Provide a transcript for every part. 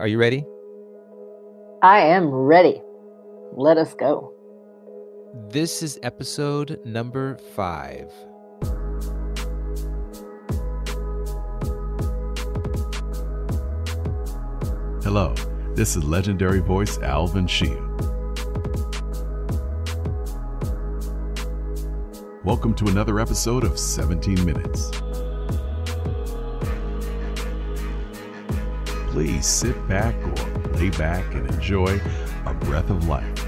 Are you ready? I am ready. Let us go. This is episode number five. Hello, this is legendary voice Alvin Sheen. Welcome to another episode of 17 Minutes. Please sit back or lay back and enjoy a breath of life.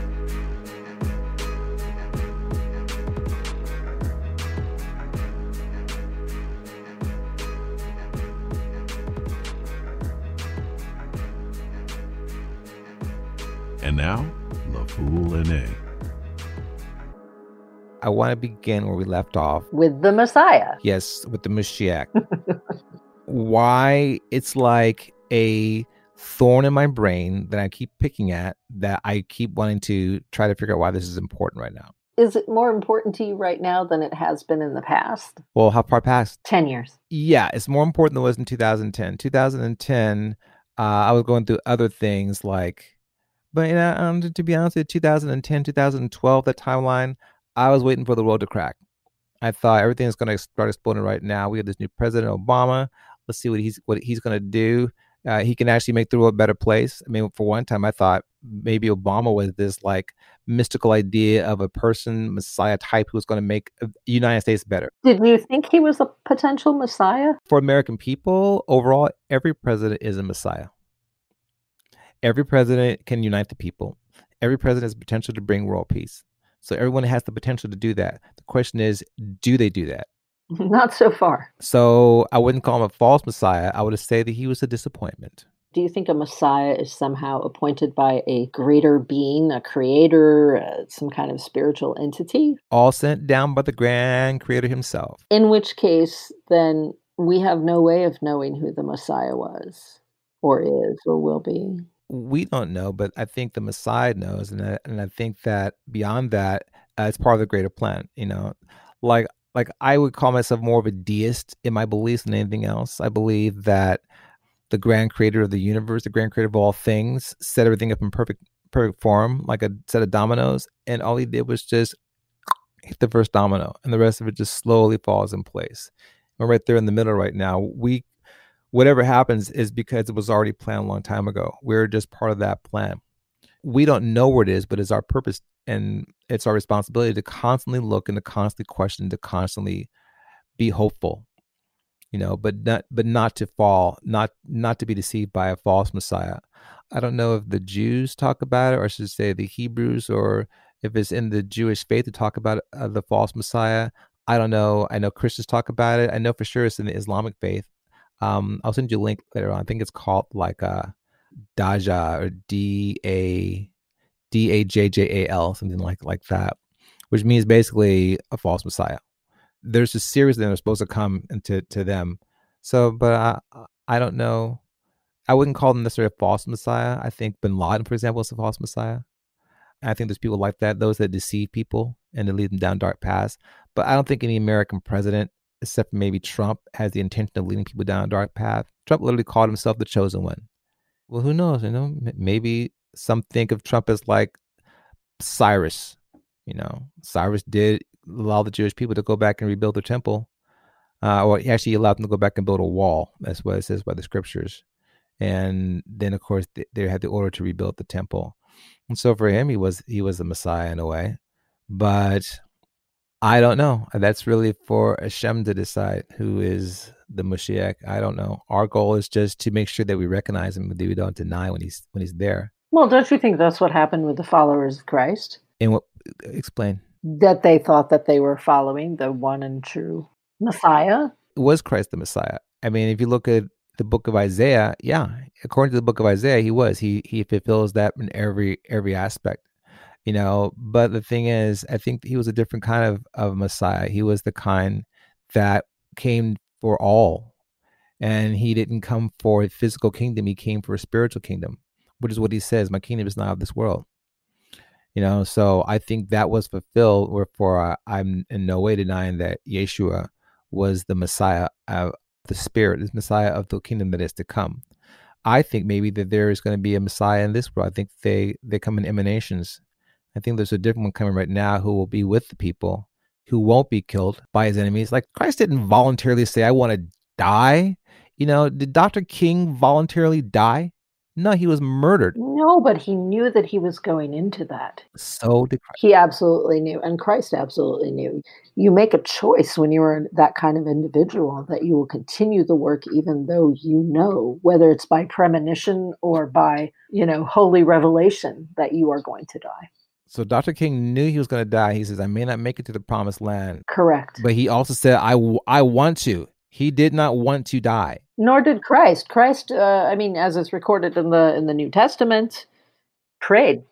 And now, La Fool and A. I want to begin where we left off. With the Messiah. Yes, with the Mashiach. Why it's like a thorn in my brain that I keep picking at that I keep wanting to try to figure out why this is important right now. Is it more important to you right now than it has been in the past? Well, how far past? 10 years. Yeah, it's more important than it was in 2010. 2010, uh, I was going through other things like, but you know, um, to be honest with you, 2010, 2012, that timeline, I was waiting for the world to crack. I thought everything's going to start exploding right now. We have this new president, Obama. Let's see what he's what he's going to do. Uh, he can actually make the world a better place. I mean, for one time, I thought maybe Obama was this like mystical idea of a person, Messiah type, who was going to make the United States better. Did you think he was a potential Messiah? For American people, overall, every president is a Messiah. Every president can unite the people. Every president has potential to bring world peace. So everyone has the potential to do that. The question is, do they do that? Not so far. So I wouldn't call him a false Messiah. I would say that he was a disappointment. Do you think a Messiah is somehow appointed by a greater being, a creator, uh, some kind of spiritual entity? All sent down by the grand creator himself. In which case, then we have no way of knowing who the Messiah was, or is, or will be. We don't know, but I think the Messiah knows, and I, and I think that beyond that, uh, it's part of the greater plan. You know, like like I would call myself more of a deist in my beliefs than anything else. I believe that the grand creator of the universe, the grand creator of all things, set everything up in perfect perfect form, like a set of dominoes, and all he did was just hit the first domino, and the rest of it just slowly falls in place. We're right there in the middle right now. We whatever happens is because it was already planned a long time ago. We're just part of that plan. We don't know where it is, but it's our purpose and it's our responsibility to constantly look and to constantly question, to constantly be hopeful. You know, but not but not to fall, not not to be deceived by a false Messiah. I don't know if the Jews talk about it, or I should say the Hebrews, or if it's in the Jewish faith to talk about uh, the false Messiah. I don't know. I know Christians talk about it. I know for sure it's in the Islamic faith. Um, I'll send you a link later on. I think it's called like uh Daja or D A D A J J A L, something like like that, which means basically a false messiah. There's a series that are supposed to come into to them. So, but I I don't know. I wouldn't call them necessarily a false messiah. I think Bin Laden, for example, is a false messiah. I think there's people like that, those that deceive people and to lead them down dark paths. But I don't think any American president, except maybe Trump, has the intention of leading people down a dark path. Trump literally called himself the chosen one. Well, who knows? You know, maybe some think of Trump as like Cyrus. You know, Cyrus did allow the Jewish people to go back and rebuild the temple, uh, or actually allowed them to go back and build a wall. That's what it says by the scriptures. And then, of course, they, they had the order to rebuild the temple. And so for him, he was he was the Messiah in a way, but I don't know. That's really for Hashem to decide who is the Mashiach. I don't know. Our goal is just to make sure that we recognize him, that we don't deny when he's when he's there. Well, don't you think that's what happened with the followers of Christ? And what explain? That they thought that they were following the one and true Messiah. Was Christ the Messiah? I mean, if you look at the book of Isaiah, yeah, according to the book of Isaiah, he was. He he fulfills that in every every aspect. You know, but the thing is, I think he was a different kind of, of Messiah. He was the kind that came for all. And he didn't come for a physical kingdom, he came for a spiritual kingdom, which is what he says, My kingdom is not of this world. You know, so I think that was fulfilled. Wherefore, uh, I'm in no way denying that Yeshua was the Messiah of the Spirit, the Messiah of the kingdom that is to come. I think maybe that there is going to be a Messiah in this world. I think they they come in emanations. I think there's a different one coming right now who will be with the people, who won't be killed by his enemies. Like Christ didn't voluntarily say, "I want to die." You know, did Dr. King voluntarily die? No, he was murdered. No, but he knew that he was going into that. So did Christ. He absolutely knew, and Christ absolutely knew. You make a choice when you're that kind of individual that you will continue the work even though you know, whether it's by premonition or by, you know, holy revelation, that you are going to die. So Dr. King knew he was going to die. He says, I may not make it to the promised land. Correct. But he also said, I, w- I want to. He did not want to die. Nor did Christ. Christ, uh, I mean, as it's recorded in the in the New Testament, prayed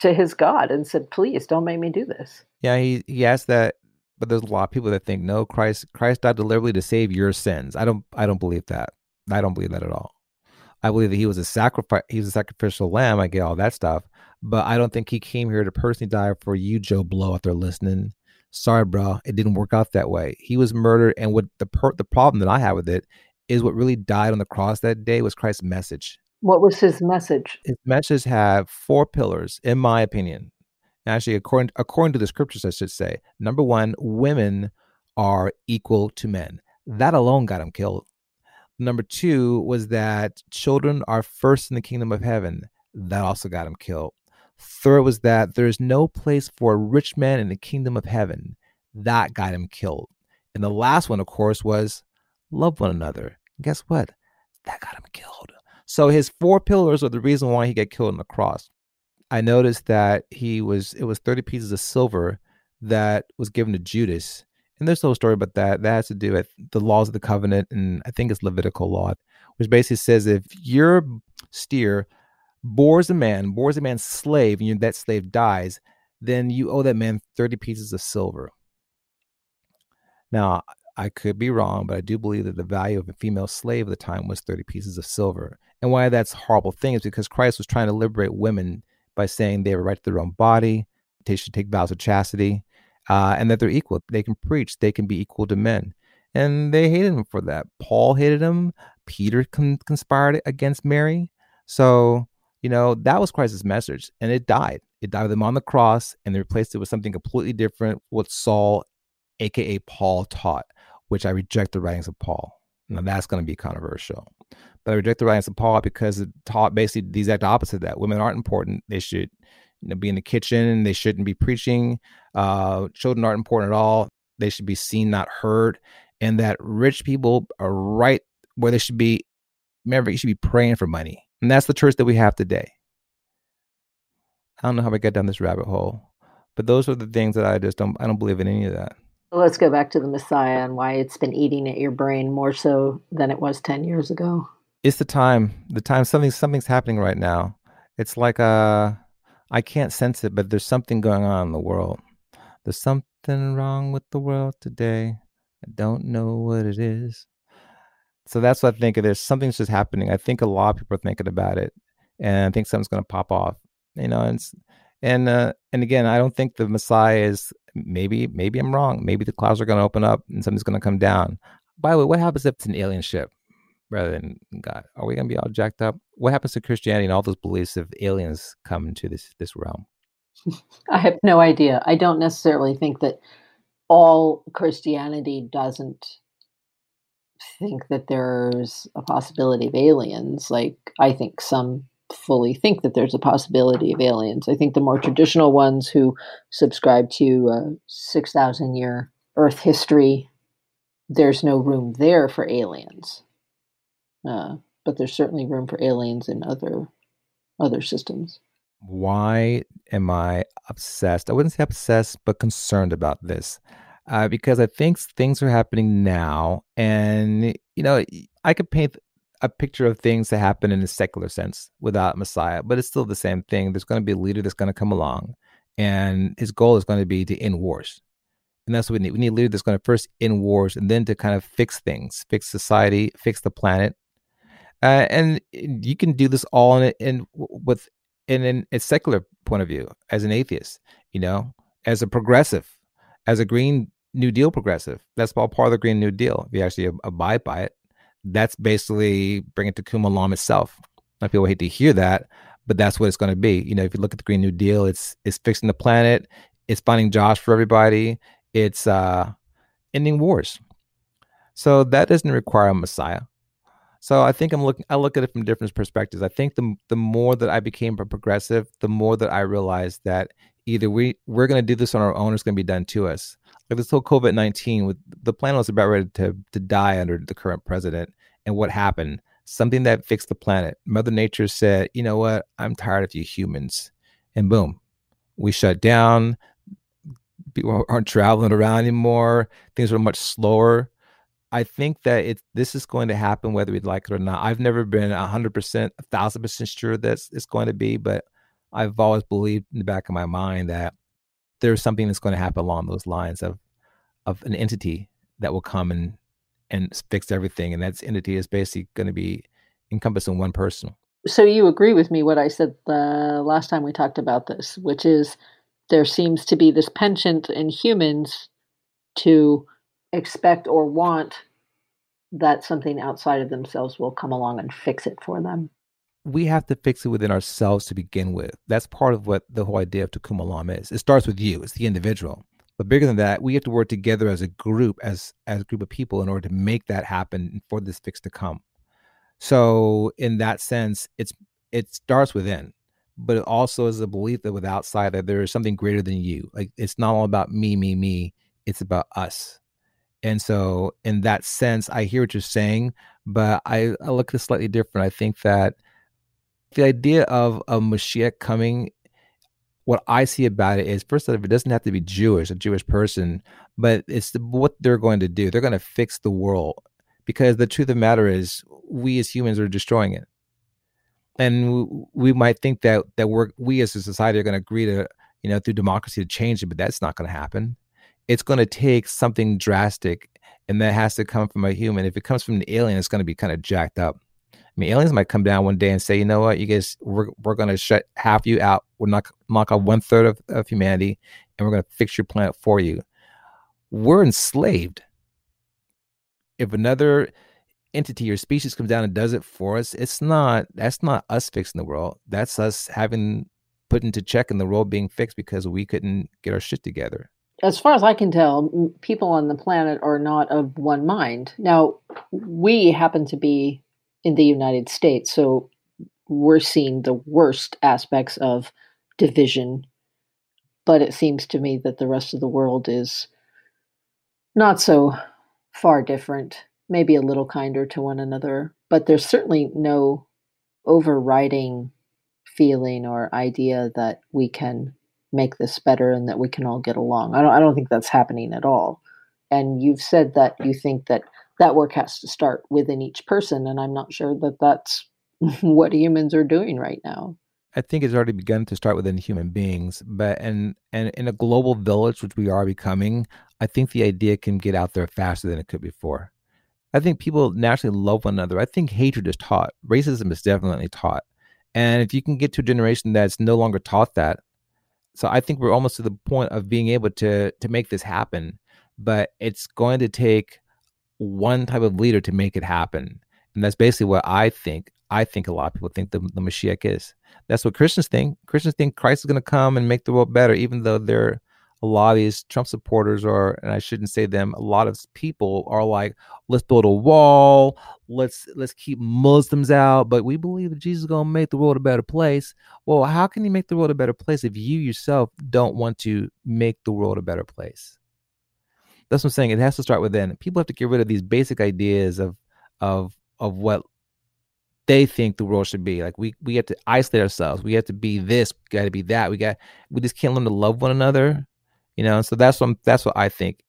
to his God and said, "Please don't make me do this." Yeah, he he asked that, but there's a lot of people that think no, Christ Christ died deliberately to save your sins. I don't I don't believe that. I don't believe that at all. I believe that he was a sacrifice. He was a sacrificial lamb. I get all that stuff, but I don't think he came here to personally die for you, Joe Blow, if they're listening sorry, bro, it didn't work out that way. He was murdered, and what the per- the problem that I have with it is what really died on the cross that day was Christ's message. What was his message? His message had four pillars, in my opinion. Actually, according according to the scriptures, I should say. Number one, women are equal to men. That alone got him killed. Number two was that children are first in the kingdom of heaven. That also got him killed. Third was that there is no place for a rich man in the kingdom of heaven. That got him killed. And the last one, of course, was love one another. And guess what? That got him killed. So his four pillars are the reason why he got killed on the cross. I noticed that he was it was 30 pieces of silver that was given to Judas. And there's no story about that. That has to do with the laws of the covenant, and I think it's Levitical law, which basically says if your steer bores a man, bores a man's slave, and that slave dies, then you owe that man 30 pieces of silver. Now, I could be wrong, but I do believe that the value of a female slave at the time was 30 pieces of silver. And why that's a horrible thing is because Christ was trying to liberate women by saying they have a right to their own body, they should take vows of chastity, uh, and that they're equal. They can preach, they can be equal to men. And they hated him for that. Paul hated him. Peter con- conspired against Mary. So you know, that was Christ's message, and it died. It died with him on the cross, and they replaced it with something completely different, what Saul, aka Paul, taught, which I reject the writings of Paul. Now that's going to be controversial. But I reject the writings of Paul because it taught basically the exact opposite that. Women aren't important. They should you know, be in the kitchen. They shouldn't be preaching. Uh, children aren't important at all. They should be seen, not heard. And that rich people are right where they should be. Remember, you should be praying for money. And that's the church that we have today. I don't know how we got down this rabbit hole, but those are the things that I just don't I don't believe in any of that. Let's go back to the Messiah and why it's been eating at your brain more so than it was 10 years ago. It's the time. The time something something's happening right now. It's like uh I can't sense it, but there's something going on in the world. There's something wrong with the world today. I don't know what it is. So that's what I think. There's something's just happening. I think a lot of people are thinking about it, and I think something's going to pop off. You know, and and uh, and again, I don't think the Messiah is. Maybe maybe I'm wrong. Maybe the clouds are going to open up and something's going to come down. By the way, what happens if it's an alien ship rather than God? Are we going to be all jacked up? What happens to Christianity and all those beliefs if aliens come into this this realm? I have no idea. I don't necessarily think that all Christianity doesn't think that there's a possibility of aliens. Like, I think some fully think that there's a possibility of aliens. I think the more traditional ones who subscribe to a 6,000 year Earth history, there's no room there for aliens. Uh, but there's certainly room for aliens in other other systems. Why am I obsessed? I wouldn't say obsessed, but concerned about this uh, because I think things are happening now, and you know, I could paint a picture of things that happen in a secular sense without Messiah, but it's still the same thing. There's going to be a leader that's going to come along, and his goal is going to be to end wars, and that's what we need. We need a leader that's going to first end wars, and then to kind of fix things, fix society, fix the planet, uh, and you can do this all in in with in, in a secular point of view as an atheist, you know, as a progressive, as a green New Deal progressive. That's all part of the Green New Deal. If you actually abide by it, that's basically bringing Tikkun Olam itself. Now, people hate to hear that, but that's what it's going to be. You know, if you look at the Green New Deal, it's it's fixing the planet, it's finding jobs for everybody, it's uh, ending wars. So that doesn't require a Messiah. So I think I'm looking. I look at it from different perspectives. I think the the more that I became a progressive, the more that I realized that either we we're going to do this on our own, or it's going to be done to us. Like this whole COVID nineteen, with the planet was about ready to to die under the current president, and what happened? Something that fixed the planet. Mother Nature said, "You know what? I'm tired of you humans," and boom, we shut down. People aren't traveling around anymore. Things are much slower. I think that it this is going to happen whether we'd like it or not. I've never been hundred percent, a thousand percent sure that it's going to be, but I've always believed in the back of my mind that there's something that's going to happen along those lines of of an entity that will come and and fix everything, and that entity is basically going to be encompassing one person. So you agree with me what I said the last time we talked about this, which is there seems to be this penchant in humans to expect or want that something outside of themselves will come along and fix it for them. We have to fix it within ourselves to begin with. That's part of what the whole idea of Tikkun Olam is. It starts with you, it's the individual. But bigger than that, we have to work together as a group, as as a group of people, in order to make that happen for this fix to come. So, in that sense, it's it starts within, but it also is a belief that with outside that there is something greater than you. Like it's not all about me, me, me. It's about us. And so, in that sense, I hear what you're saying, but I, I look at it slightly different. I think that the idea of a Mashiach coming, what I see about it is first of all, it doesn't have to be Jewish, a Jewish person, but it's the, what they're going to do. They're going to fix the world because the truth of the matter is, we as humans are destroying it. And we, we might think that that we're we as a society are going to agree to you know through democracy to change it, but that's not going to happen it's going to take something drastic and that has to come from a human. If it comes from an alien, it's going to be kind of jacked up. I mean, aliens might come down one day and say, you know what, you guys, we're, we're going to shut half you out. We're not knock out one third of, of humanity and we're going to fix your planet for you. We're enslaved. If another entity or species comes down and does it for us, it's not, that's not us fixing the world. That's us having put into check in the world being fixed because we couldn't get our shit together as far as I can tell, people on the planet are not of one mind. Now, we happen to be in the United States, so we're seeing the worst aspects of division. But it seems to me that the rest of the world is not so far different, maybe a little kinder to one another, but there's certainly no overriding feeling or idea that we can make this better and that we can all get along. I don't I don't think that's happening at all. And you've said that you think that that work has to start within each person and I'm not sure that that's what humans are doing right now. I think it's already begun to start within human beings, but and and in a global village, which we are becoming, I think the idea can get out there faster than it could before. I think people naturally love one another. I think hatred is taught. Racism is definitely taught. And if you can get to a generation that's no longer taught that, so I think we're almost to the point of being able to to make this happen, but it's going to take one type of leader to make it happen, and that's basically what I think. I think a lot of people think the, the Mashiach is. That's what Christians think. Christians think Christ is going to come and make the world better, even though they're a lot of these Trump supporters are, and I shouldn't say them, a lot of people are like, let's build a wall, let's let's keep Muslims out, but we believe that Jesus is gonna make the world a better place. Well, how can you make the world a better place if you yourself don't want to make the world a better place? That's what I'm saying. It has to start within. People have to get rid of these basic ideas of of of what they think the world should be. Like we we have to isolate ourselves. We have to be this. We got to be that. We got we just can't learn to love one another you know so that's what that's what i think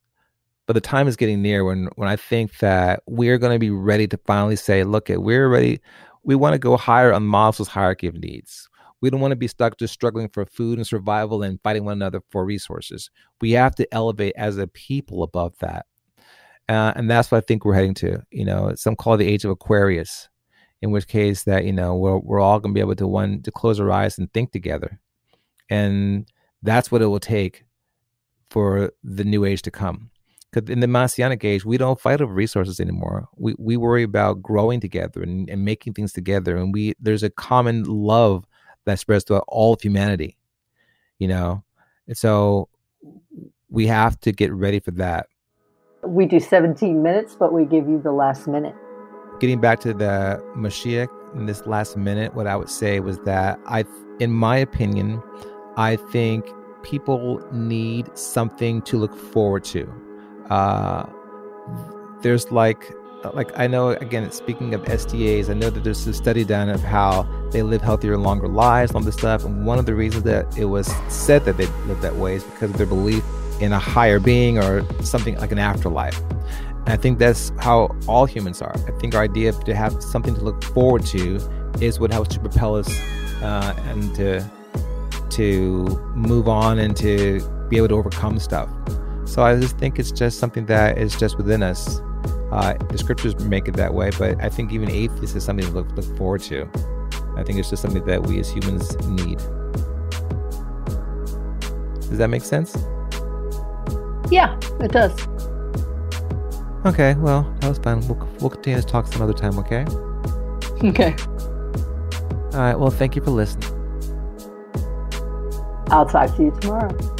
but the time is getting near when when i think that we're going to be ready to finally say look at we're ready we want to go higher on maslow's hierarchy of needs we don't want to be stuck just struggling for food and survival and fighting one another for resources we have to elevate as a people above that uh, and that's what i think we're heading to you know some call it the age of aquarius in which case that you know we're, we're all going to be able to one to close our eyes and think together and that's what it will take for the new age to come. Because in the Messianic age, we don't fight over resources anymore. We we worry about growing together and, and making things together, and we there's a common love that spreads throughout all of humanity. You know, and so we have to get ready for that. We do 17 minutes, but we give you the last minute. Getting back to the Mashiach in this last minute, what I would say was that I, in my opinion, I think people need something to look forward to. Uh, there's like like I know again speaking of SDAs, I know that there's a study done of how they live healthier, longer lives, all this stuff. And one of the reasons that it was said that they live that way is because of their belief in a higher being or something like an afterlife. And I think that's how all humans are. I think our idea to have something to look forward to is what helps to propel us uh, and to to move on and to be able to overcome stuff. So I just think it's just something that is just within us. Uh, the scriptures make it that way, but I think even atheists is something to look, look forward to. I think it's just something that we as humans need. Does that make sense? Yeah, it does. Okay, well, that was fun. We'll, we'll continue to talk some other time, okay? Okay. All right, well, thank you for listening. I'll talk to you tomorrow.